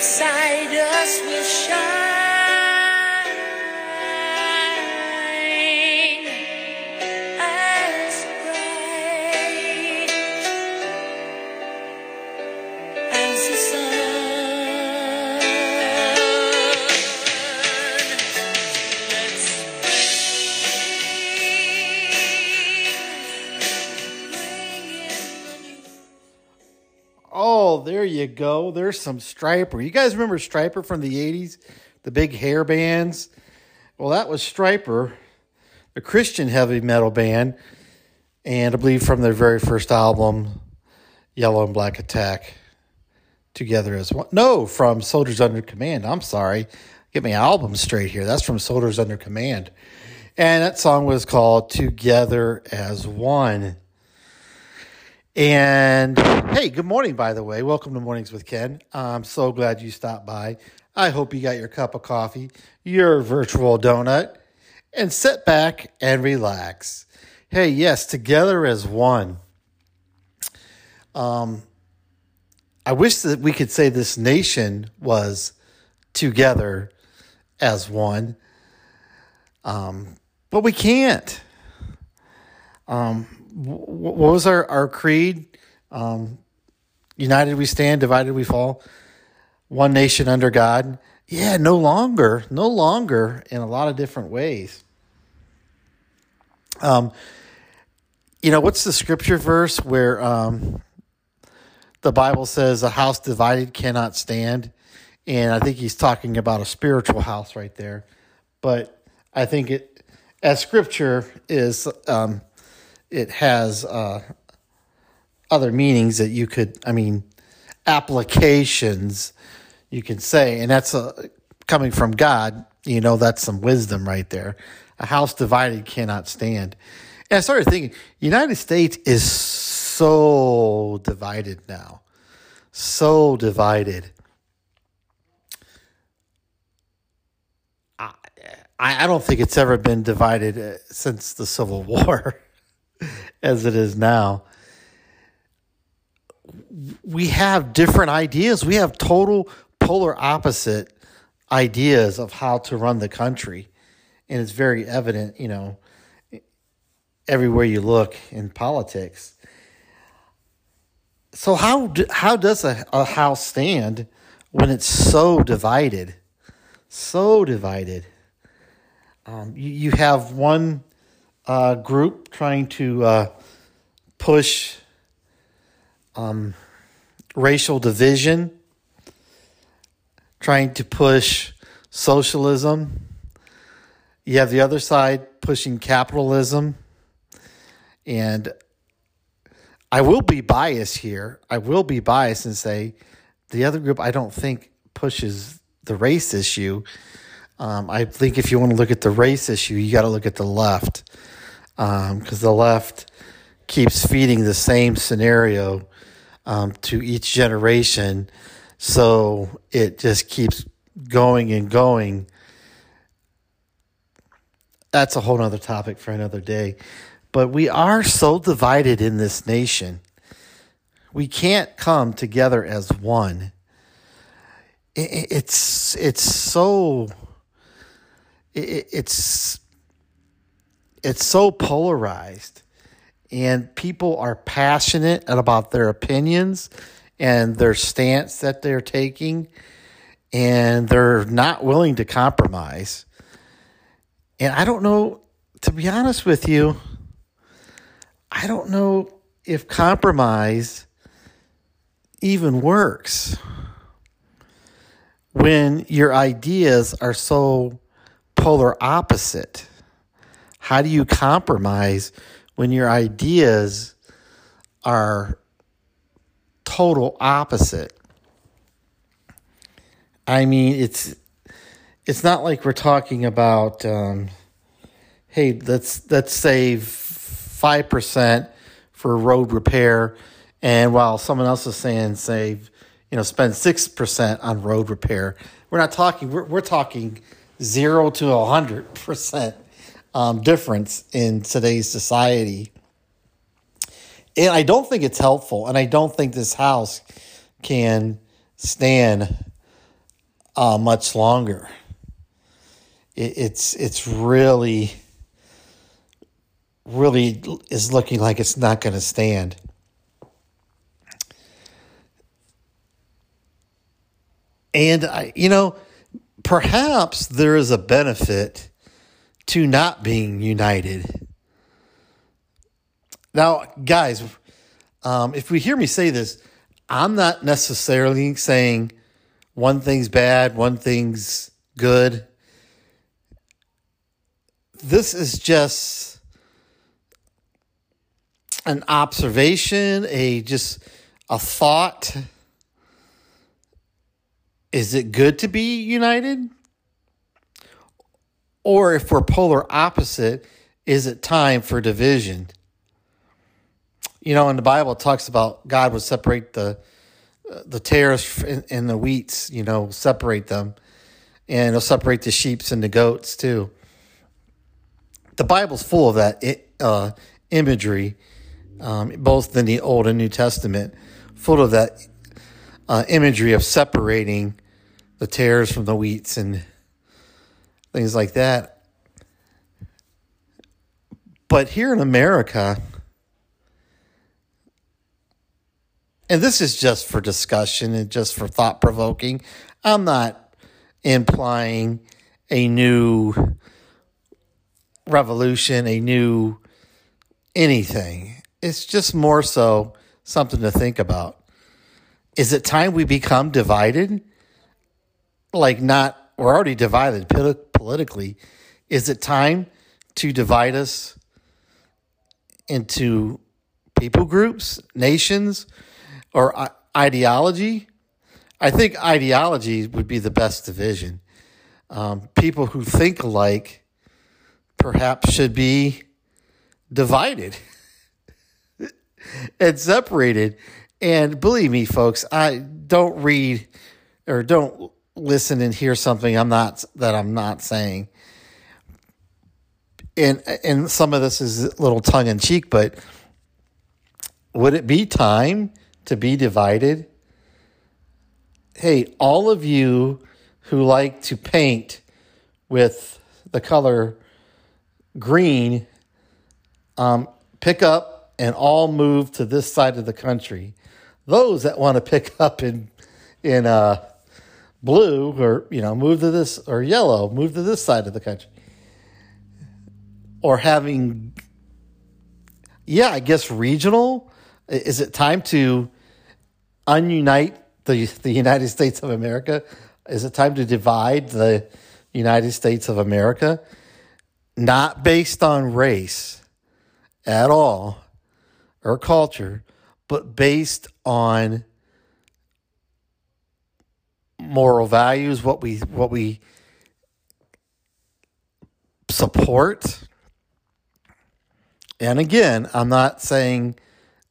inside us will shine you go. There's some Stryper. You guys remember Stryper from the 80s? The big hair bands? Well, that was Stryper, a Christian heavy metal band. And I believe from their very first album, Yellow and Black Attack, together as one. No, from Soldiers Under Command. I'm sorry. Get my album straight here. That's from Soldiers Under Command. And that song was called Together as One. And hey, good morning, by the way. Welcome to Mornings with Ken. I'm so glad you stopped by. I hope you got your cup of coffee, your virtual donut, and sit back and relax. Hey, yes, together as one. Um, I wish that we could say this nation was together as one, um, but we can't what was our, our creed? Um, united we stand, divided we fall. One nation under God. Yeah, no longer, no longer in a lot of different ways. Um, you know, what's the scripture verse where um, the Bible says a house divided cannot stand? And I think he's talking about a spiritual house right there. But I think it, as scripture is, um, it has uh, other meanings that you could, I mean, applications you can say, and that's uh, coming from God. You know, that's some wisdom right there. A house divided cannot stand. And I started thinking, United States is so divided now, so divided. I, I don't think it's ever been divided uh, since the Civil War. as it is now. We have different ideas. We have total polar opposite ideas of how to run the country. And it's very evident, you know, everywhere you look in politics. So how how does a, a house stand when it's so divided? So divided. Um, you, you have one uh, group trying to uh, push um, racial division, trying to push socialism. You have the other side pushing capitalism. And I will be biased here. I will be biased and say the other group I don't think pushes the race issue. Um, I think if you want to look at the race issue, you got to look at the left because um, the left keeps feeding the same scenario um, to each generation. So it just keeps going and going. That's a whole other topic for another day. But we are so divided in this nation. We can't come together as one. It's it's so it's it's so polarized and people are passionate about their opinions and their stance that they're taking and they're not willing to compromise. And i don't know to be honest with you i don't know if compromise even works when your ideas are so polar opposite how do you compromise when your ideas are total opposite? I mean, it's it's not like we're talking about, um, hey, let's let's save five percent for road repair, and while someone else is saying save you know, spend 6% on road repair. We're not talking, we're, we're talking zero to 100% um, difference in today's society. And I don't think it's helpful. And I don't think this house can stand uh, much longer. It, it's, it's really, really is looking like it's not going to stand. And I, you know, perhaps there is a benefit to not being united. Now, guys, um, if we hear me say this, I'm not necessarily saying one thing's bad, one thing's good. This is just an observation, a just a thought. Is it good to be united? Or if we're polar opposite, is it time for division? You know, in the Bible, it talks about God would separate the the tares and the wheats. You know, separate them, and He'll separate the sheep's and the goats too. The Bible's full of that uh, imagery, um, both in the Old and New Testament, full of that uh, imagery of separating the tares from the wheats and things like that. But here in America, and this is just for discussion and just for thought provoking, I'm not implying a new revolution, a new anything. It's just more so something to think about. Is it time we become divided? Like, not, we're already divided politically. Is it time to divide us into people groups, nations, or ideology? I think ideology would be the best division. Um, people who think alike perhaps should be divided and separated. And believe me, folks, I don't read or don't listen and hear something I'm not that I'm not saying. And and some of this is a little tongue in cheek, but would it be time to be divided? Hey, all of you who like to paint with the color green, um, pick up and all move to this side of the country. Those that want to pick up in in uh, blue or you know move to this or yellow, move to this side of the country, or having yeah, I guess regional. Is it time to unite the the United States of America? Is it time to divide the United States of America? Not based on race at all or culture, but based on moral values, what we what we support. And again, I'm not saying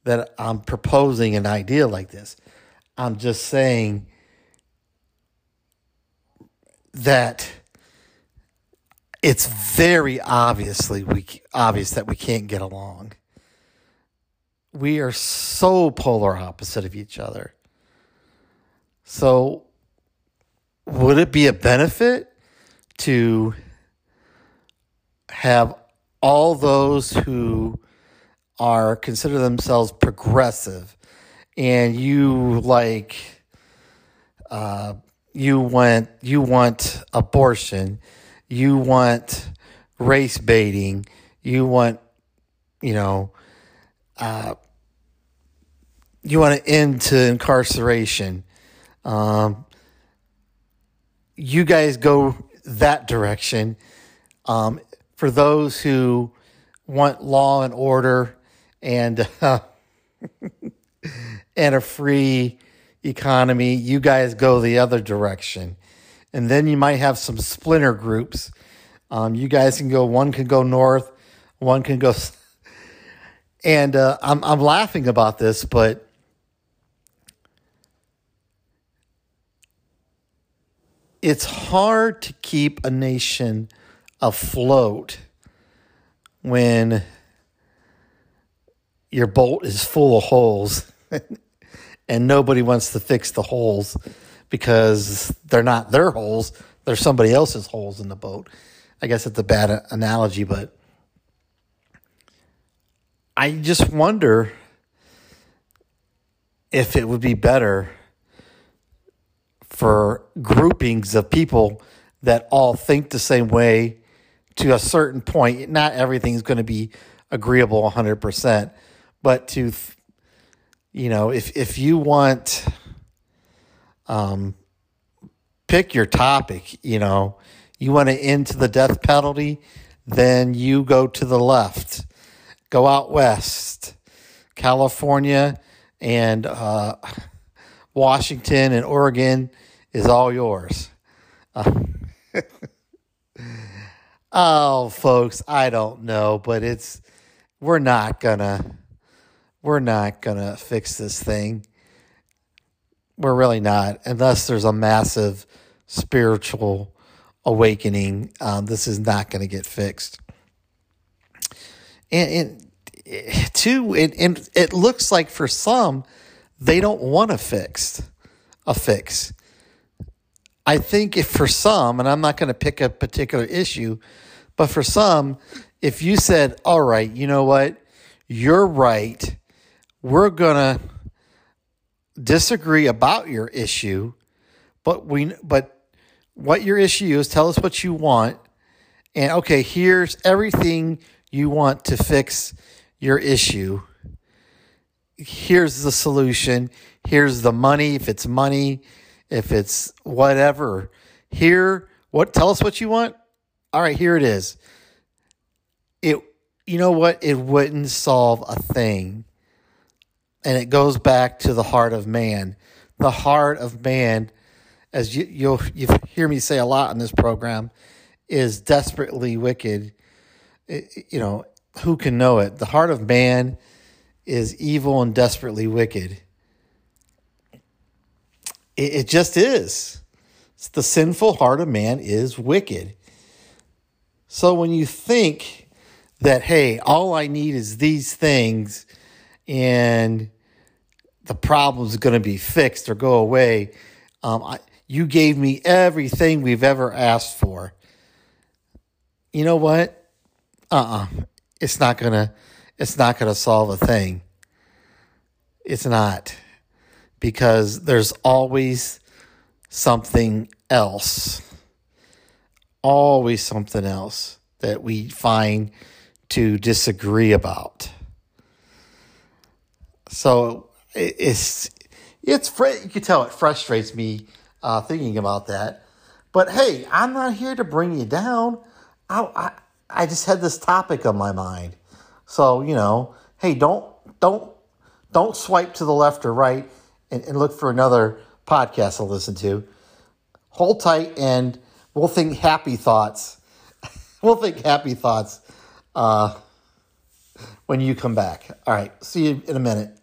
that I'm proposing an idea like this. I'm just saying that it's very obviously we obvious that we can't get along. We are so polar opposite of each other. So would it be a benefit to have all those who are consider themselves progressive and you like uh, you want you want abortion you want race baiting you want you know uh, you want to end to incarceration um, you guys go that direction. Um, for those who want law and order and uh, and a free economy, you guys go the other direction. And then you might have some splinter groups. Um, you guys can go. One can go north. One can go. And uh, I'm I'm laughing about this, but it's hard to keep a nation afloat when your boat is full of holes and nobody wants to fix the holes because they're not their holes, they're somebody else's holes in the boat. I guess it's a bad analogy, but I just wonder if it would be better for groupings of people that all think the same way to a certain point. Not everything's going to be agreeable 100%, but to, you know, if, if you want, um, pick your topic, you know, you want to end to the death penalty, then you go to the left, go out west, California and uh, Washington and Oregon is all yours. Uh, oh, folks, I don't know, but it's we're not gonna we're not gonna fix this thing. We're really not, unless there's a massive spiritual awakening. Um, this is not going to get fixed. And, and two, it, and it looks like for some, they don't want a fix, a fix. I think if for some, and I'm not going to pick a particular issue, but for some, if you said, all right, you know what, you're right, we're going to disagree about your issue, but we, but what your issue is, tell us what you want, and okay, here's everything you want to fix your issue. Here's the solution. Here's the money. If it's money, if it's whatever, here, what, tell us what you want. All right, here it is. It, you know what? It wouldn't solve a thing. And it goes back to the heart of man. The heart of man, as you, you'll you hear me say a lot in this program, is desperately wicked. It, you know, who can know it? The heart of man is evil and desperately wicked. It, it just is. It's the sinful heart of man is wicked. So when you think that, hey, all I need is these things and the problem's going to be fixed or go away, um, I, you gave me everything we've ever asked for. You know what? Uh uh It's not going to. It's not going to solve a thing. It's not because there's always something else. Always something else that we find to disagree about. So it's it's you can tell it frustrates me uh, thinking about that. But hey, I'm not here to bring you down. I, I I just had this topic on my mind. So you know, hey, don't don't don't swipe to the left or right and, and look for another podcast to listen to. Hold tight and we'll think happy thoughts. we'll think happy thoughts uh, when you come back. All right. See you in a minute.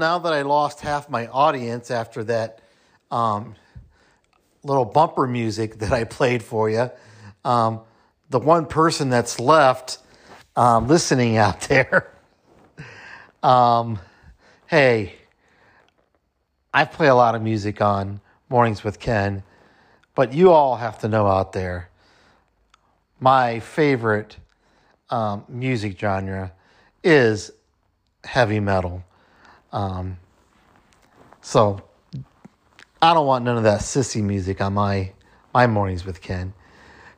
Now that I lost half my audience after that um, little bumper music that I played for you, um, the one person that's left um, listening out there, um, hey, I play a lot of music on Mornings with Ken, but you all have to know out there my favorite um, music genre is heavy metal. Um, so I don't want none of that sissy music on my my mornings with Ken.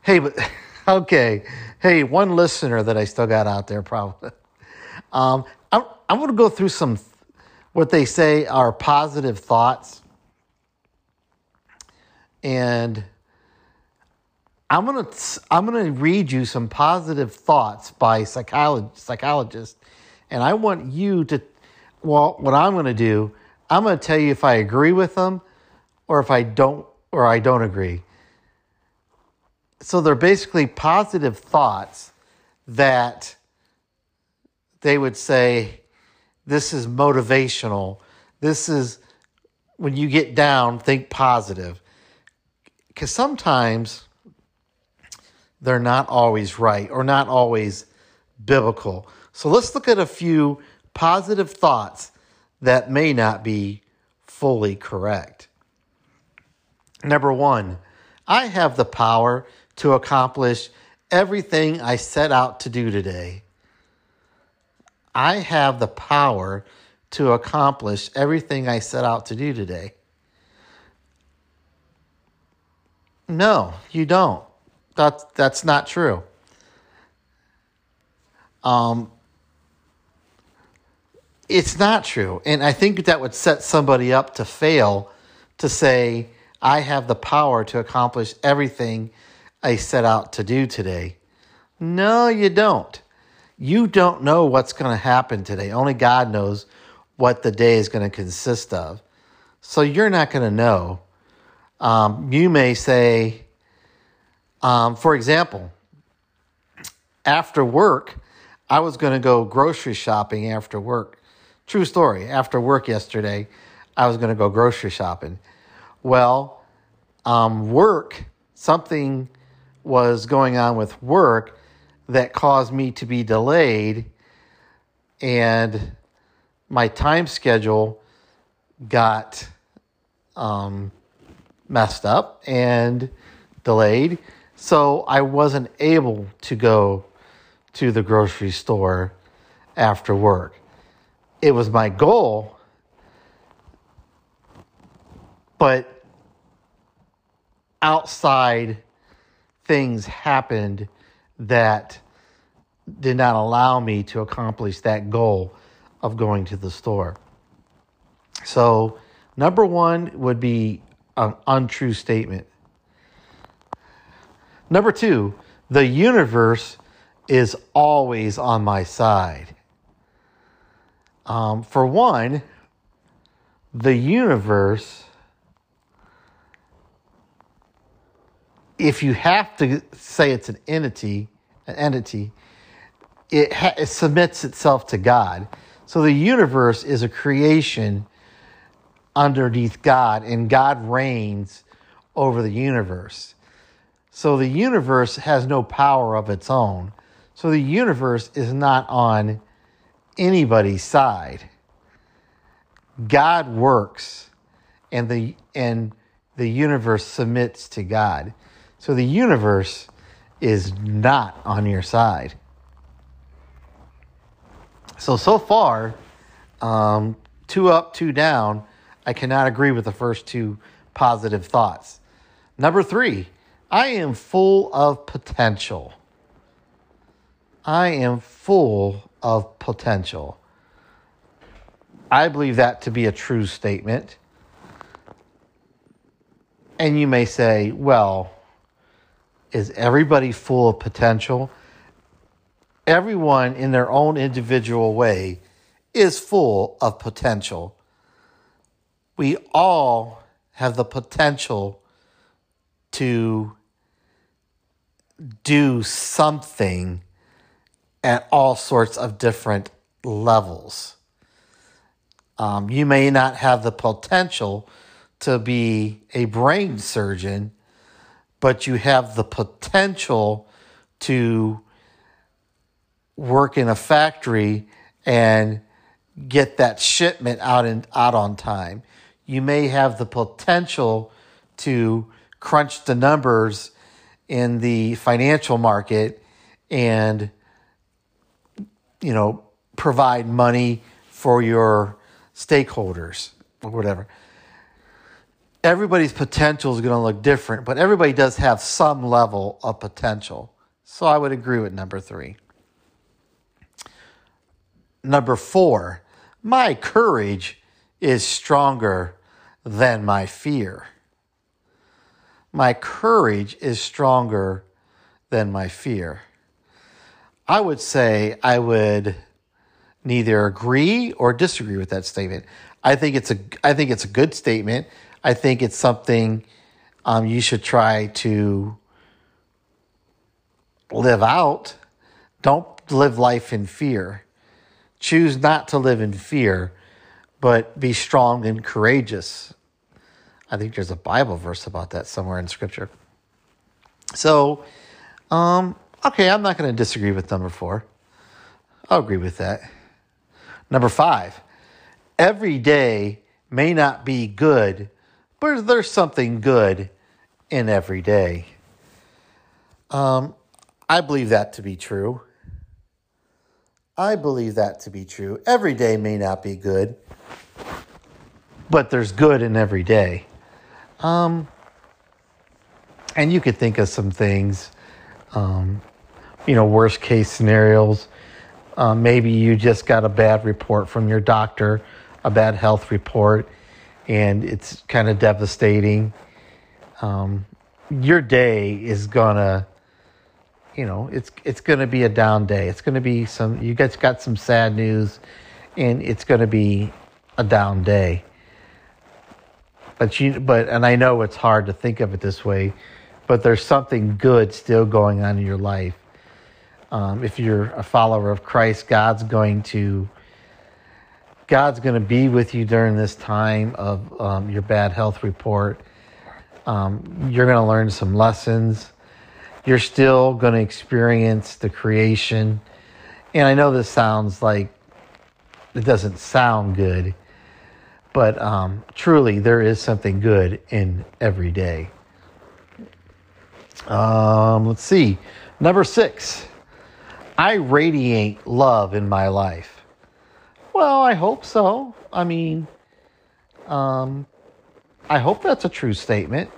Hey, but okay. Hey, one listener that I still got out there probably. Um, I'm I'm to go through some what they say are positive thoughts, and I'm gonna I'm gonna read you some positive thoughts by psycholog- psychologists, and I want you to. Well, what I'm gonna do, I'm gonna tell you if I agree with them, or if I don't, or I don't agree. So they're basically positive thoughts that they would say, this is motivational. This is when you get down, think positive. Because sometimes they're not always right or not always biblical. So let's look at a few positive thoughts that may not be fully correct. Number one, I have the power to accomplish everything I set out to do today. I have the power to accomplish everything I set out to do today. No, you don't. That's that's not true. Um, it's not true, and I think that would set somebody up to fail to say, "I have the power to accomplish everything I set out to do today." No, you don't. You don't know what's going to happen today. Only God knows what the day is going to consist of. So you're not going to know. Um, you may say, um, for example, after work, I was going to go grocery shopping after work. True story. After work yesterday, I was going to go grocery shopping. Well, um, work, something was going on with work that caused me to be delayed, and my time schedule got um, messed up and delayed. So I wasn't able to go to the grocery store after work. It was my goal, but outside things happened that did not allow me to accomplish that goal of going to the store. So, number one would be an untrue statement. Number two, the universe is always on my side. Um, for one, the universe, if you have to say it's an entity, an entity, it, ha- it submits itself to God. So the universe is a creation underneath God, and God reigns over the universe. So the universe has no power of its own. So the universe is not on anybody's side. God works and the and the universe submits to God. So the universe is not on your side. So so far, um, two up, two down. I cannot agree with the first two positive thoughts. Number three, I am full of potential. I am full of potential. I believe that to be a true statement. And you may say, well, is everybody full of potential? Everyone, in their own individual way, is full of potential. We all have the potential to do something at all sorts of different levels. Um, you may not have the potential to be a brain surgeon, but you have the potential to work in a factory and get that shipment out and out on time. You may have the potential to crunch the numbers in the financial market and you know provide money for your stakeholders or whatever. Everybody's potential is going to look different, but everybody does have some level of potential. So I would agree with number 3. Number 4, my courage is stronger than my fear. My courage is stronger than my fear. I would say I would neither agree or disagree with that statement. I think it's a I think it's a good statement. I think it's something um, you should try to live out. Don't live life in fear. Choose not to live in fear, but be strong and courageous. I think there's a Bible verse about that somewhere in Scripture. So, um, okay, I'm not going to disagree with number four. I'll agree with that. Number five, every day may not be good, but there's something good in every day. Um, I believe that to be true. I believe that to be true. Every day may not be good, but there's good in every day. Um, and you could think of some things, um, you know, worst case scenarios. Uh, maybe you just got a bad report from your doctor, a bad health report, and it's kind of devastating. Um, your day is gonna, you know, it's it's gonna be a down day. It's gonna be some. You guys got some sad news, and it's gonna be a down day. But you, but and I know it's hard to think of it this way, but there's something good still going on in your life. Um, if you're a follower of Christ, God's going to God's going to be with you during this time of um, your bad health report. Um, you're going to learn some lessons. You're still going to experience the creation. And I know this sounds like it doesn't sound good, but um, truly there is something good in every day. Um, let's see. Number six, I radiate love in my life. Well, I hope so. I mean, um, I hope that's a true statement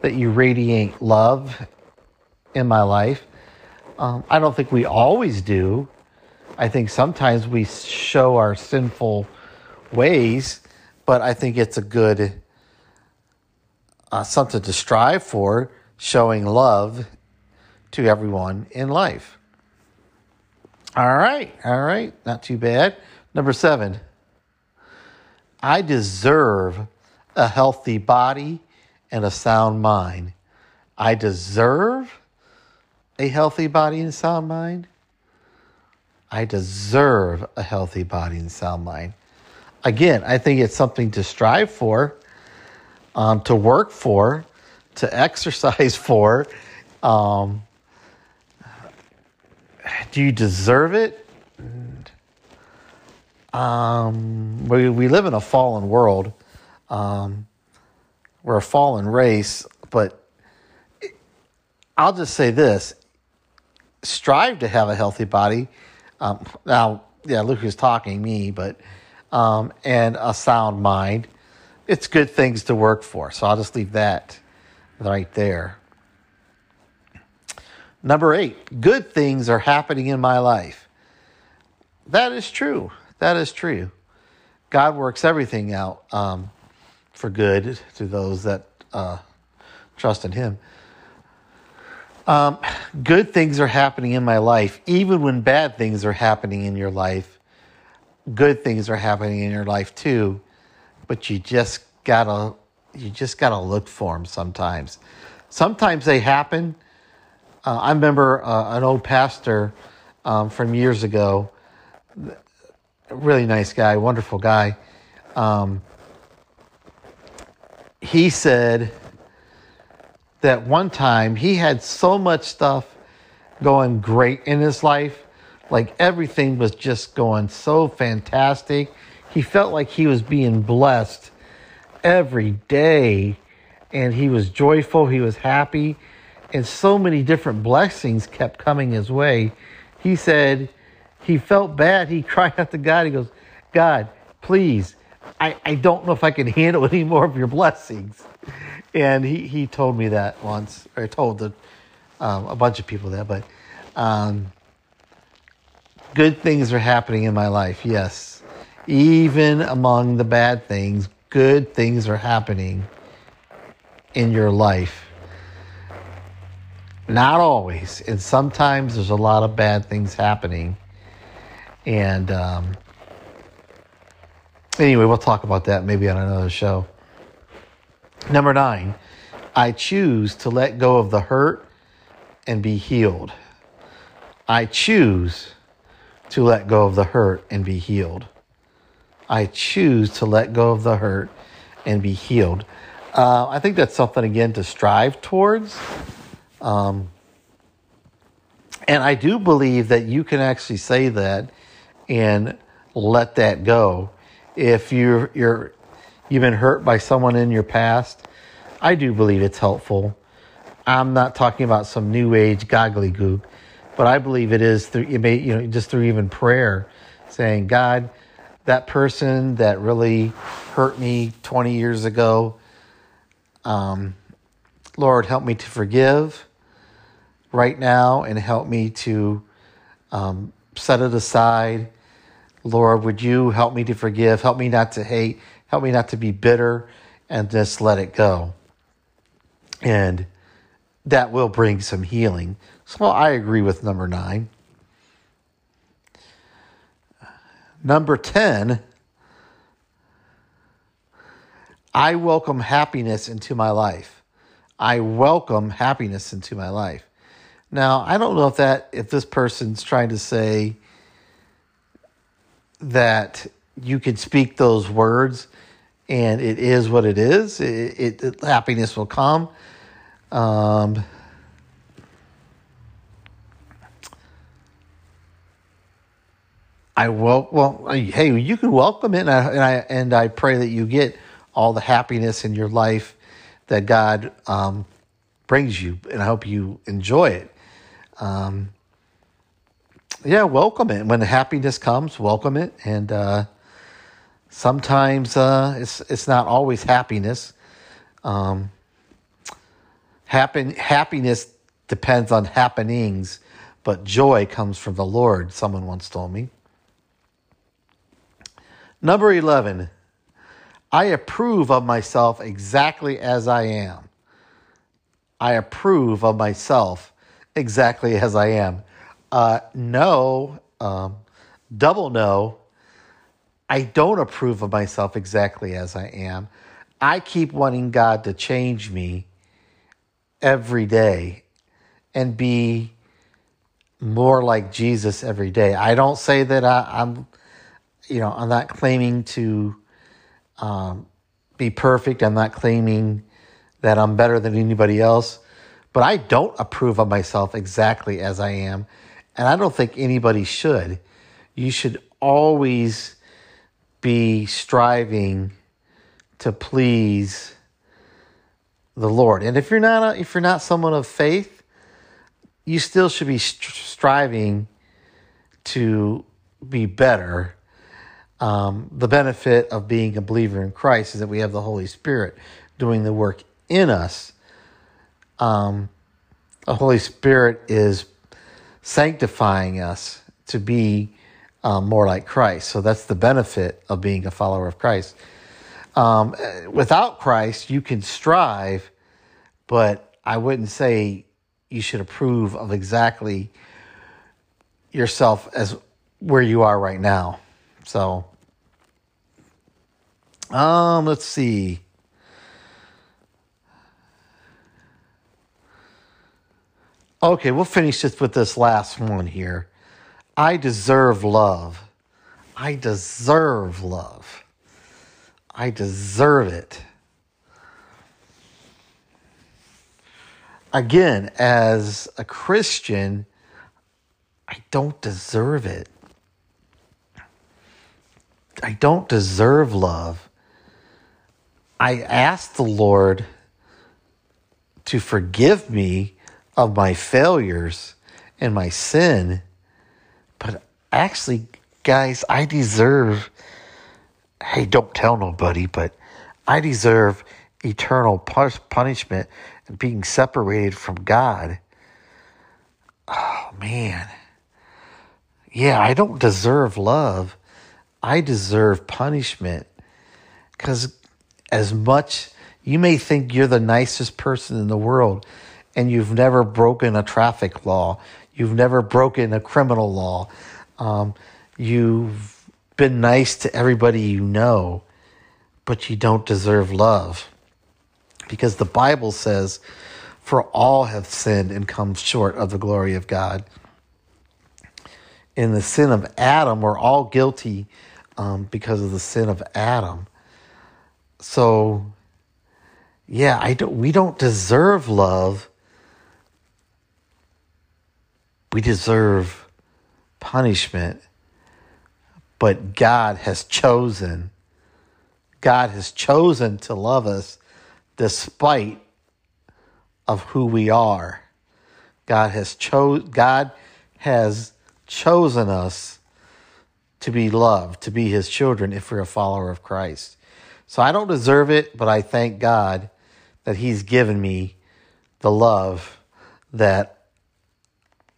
that you radiate love in my life. Um, I don't think we always do. I think sometimes we show our sinful ways, but I think it's a good uh, something to strive for, showing love to everyone in life. All right, all right, not too bad. Number seven, I deserve a healthy body and a sound mind. I deserve a healthy body and sound mind. I deserve a healthy body and sound mind. Again, I think it's something to strive for, um, to work for, to exercise for. Um, do you deserve it? Um, we, we live in a fallen world. Um, we're a fallen race, but I'll just say this strive to have a healthy body. Um, now, yeah, Luke is talking, me, but, um, and a sound mind. It's good things to work for. So I'll just leave that right there. Number eight, good things are happening in my life. That is true. That is true. God works everything out um, for good to those that uh, trust in Him. Um, good things are happening in my life, even when bad things are happening in your life. Good things are happening in your life too, but you just gotta you just gotta look for them sometimes. Sometimes they happen. Uh, I remember uh, an old pastor um, from years ago really nice guy, wonderful guy. Um, he said that one time he had so much stuff going great in his life, like everything was just going so fantastic. He felt like he was being blessed every day and he was joyful, he was happy, and so many different blessings kept coming his way. He said he felt bad. He cried out to God. He goes, God, please, I, I don't know if I can handle any more of your blessings. And he, he told me that once, or told the, um, a bunch of people that, but um, good things are happening in my life, yes. Even among the bad things, good things are happening in your life. Not always, and sometimes there's a lot of bad things happening. And um, anyway, we'll talk about that maybe on another show. Number nine, I choose to let go of the hurt and be healed. I choose to let go of the hurt and be healed. I choose to let go of the hurt and be healed. Uh, I think that's something, again, to strive towards. Um, and I do believe that you can actually say that and let that go. If you're, you're, you've been hurt by someone in your past, I do believe it's helpful. I'm not talking about some new age gobbledygook, but I believe it is through, may, you know, just through even prayer, saying, God, that person that really hurt me 20 years ago, um, Lord, help me to forgive right now and help me to um, set it aside. Lord, would you help me to forgive? Help me not to hate. Help me not to be bitter and just let it go. And that will bring some healing. So I agree with number nine. Number 10, I welcome happiness into my life. I welcome happiness into my life. Now, I don't know if that if this person's trying to say that you can speak those words and it is what it is. It, it, it happiness will come. Um, I will. Well, hey, you can welcome it, and I, and I and I pray that you get all the happiness in your life that God um, brings you, and I hope you enjoy it. Um, yeah, welcome it when happiness comes. Welcome it, and uh, sometimes uh, it's it's not always happiness. Um, happen happiness depends on happenings, but joy comes from the Lord. Someone once told me. Number 11, I approve of myself exactly as I am. I approve of myself exactly as I am. Uh, no, um, double no, I don't approve of myself exactly as I am. I keep wanting God to change me every day and be more like Jesus every day. I don't say that I, I'm you know, I'm not claiming to um, be perfect. I'm not claiming that I'm better than anybody else, but I don't approve of myself exactly as I am. And I don't think anybody should. You should always be striving to please the Lord. And if you're not a, if you're not someone of faith, you still should be st- striving to be better um, the benefit of being a believer in Christ is that we have the Holy Spirit doing the work in us. Um, the Holy Spirit is sanctifying us to be um, more like Christ. So that's the benefit of being a follower of Christ. Um, without Christ, you can strive, but I wouldn't say you should approve of exactly yourself as where you are right now. So, um, let's see. Okay, we'll finish this with this last one here. I deserve love. I deserve love. I deserve it. Again, as a Christian, I don't deserve it. I don't deserve love. I ask the Lord to forgive me of my failures and my sin. But actually, guys, I deserve, hey, don't tell nobody, but I deserve eternal punishment and being separated from God. Oh, man. Yeah, I don't deserve love. I deserve punishment. Because as much, you may think you're the nicest person in the world and you've never broken a traffic law, you've never broken a criminal law, um, you've been nice to everybody you know, but you don't deserve love. Because the Bible says, For all have sinned and come short of the glory of God. In the sin of Adam, we're all guilty um, because of the sin of Adam. So, yeah, I don't. We don't deserve love. We deserve punishment. But God has chosen. God has chosen to love us despite of who we are. God has chose. God has chosen us to be loved, to be His children, if we're a follower of Christ. So I don't deserve it, but I thank God that He's given me the love that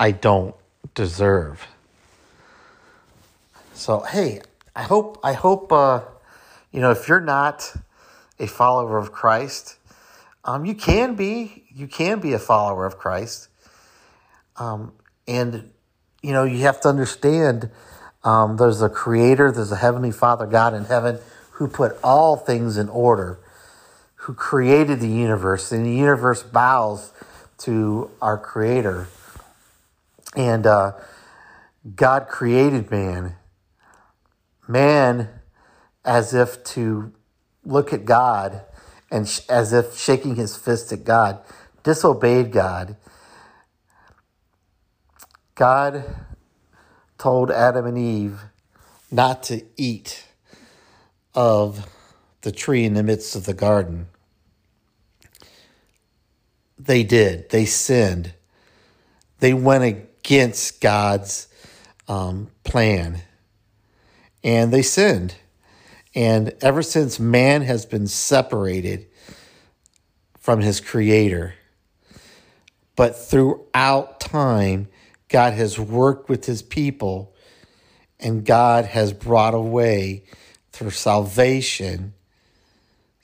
I don't deserve. So hey, I hope I hope uh, you know if you're not a follower of Christ, um, you can be you can be a follower of Christ, um, and you know you have to understand um, there's a Creator, there's a Heavenly Father, God in heaven who put all things in order, who created the universe, and the universe bows to our Creator. And uh, God created man. Man, as if to look at God and sh- as if shaking his fist at God, disobeyed God. God told Adam and Eve not to eat of the tree in the midst of the garden. They did. They sinned. They went against God's um, plan and they sinned. And ever since man has been separated from his creator, but throughout time, God has worked with his people and God has brought a way through salvation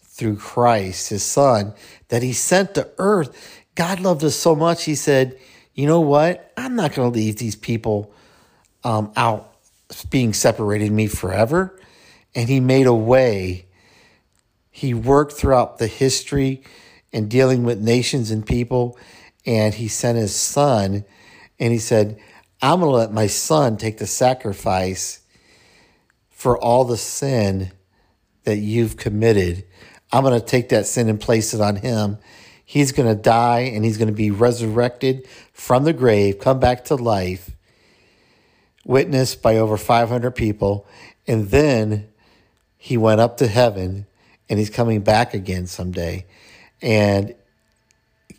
through Christ, his son, that he sent to earth. God loved us so much, he said, You know what? I'm not going to leave these people um, out being separated me forever. And he made a way. He worked throughout the history and dealing with nations and people. And he sent his son and he said, I'm going to let my son take the sacrifice for all the sin that you've committed. I'm going to take that sin and place it on him. He's going to die and he's going to be resurrected from the grave, come back to life, witnessed by over 500 people. And then he went up to heaven and he's coming back again someday. And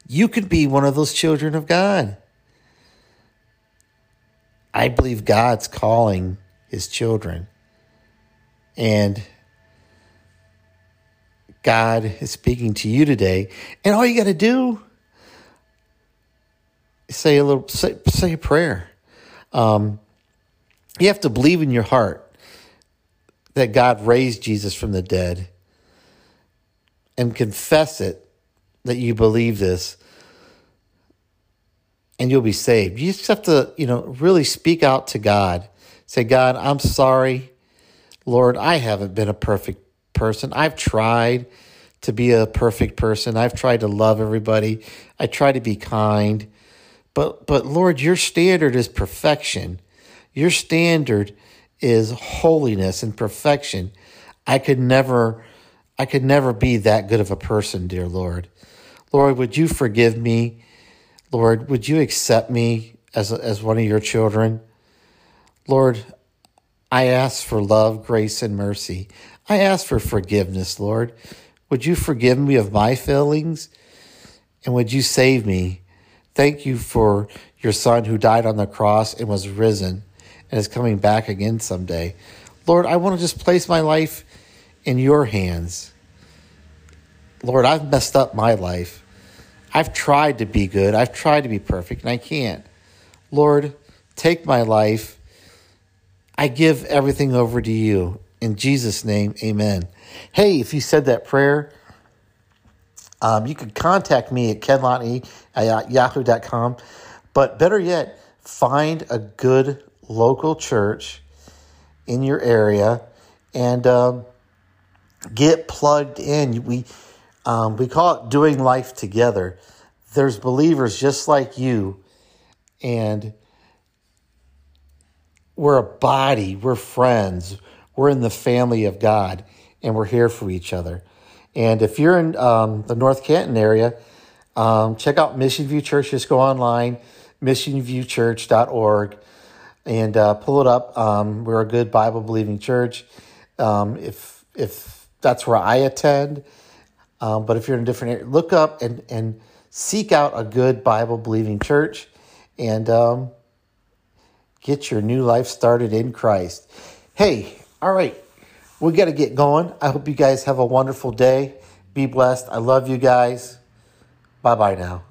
you could be one of those children of God. I believe God's calling his children. And God is speaking to you today. And all you got to do is say a little, say, say a prayer. Um, you have to believe in your heart that God raised Jesus from the dead and confess it that you believe this and you'll be saved. You just have to, you know, really speak out to God. Say, God, I'm sorry Lord, I haven't been a perfect person. I've tried to be a perfect person. I've tried to love everybody. I try to be kind. But but Lord, your standard is perfection. Your standard is holiness and perfection. I could never I could never be that good of a person, dear Lord. Lord, would you forgive me? Lord, would you accept me as as one of your children? Lord, I ask for love, grace, and mercy. I ask for forgiveness, Lord. Would you forgive me of my failings? And would you save me? Thank you for your son who died on the cross and was risen and is coming back again someday. Lord, I want to just place my life in your hands. Lord, I've messed up my life. I've tried to be good. I've tried to be perfect, and I can't. Lord, take my life. I give everything over to you. In Jesus' name, amen. Hey, if you said that prayer, um, you can contact me at kenlotney at yahoo.com. But better yet, find a good local church in your area and um, get plugged in. We um, we call it doing life together. There's believers just like you, and we're a body. We're friends. We're in the family of God, and we're here for each other. And if you're in um, the North Canton area, um, check out Mission View Church. Just go online, missionviewchurch.org, and uh, pull it up. Um, we're a good Bible believing church. Um, if if that's where I attend, um, but if you're in a different area, look up and and seek out a good Bible believing church, and um, get your new life started in Christ. Hey, all right, we got to get going. I hope you guys have a wonderful day. Be blessed. I love you guys. Bye bye now.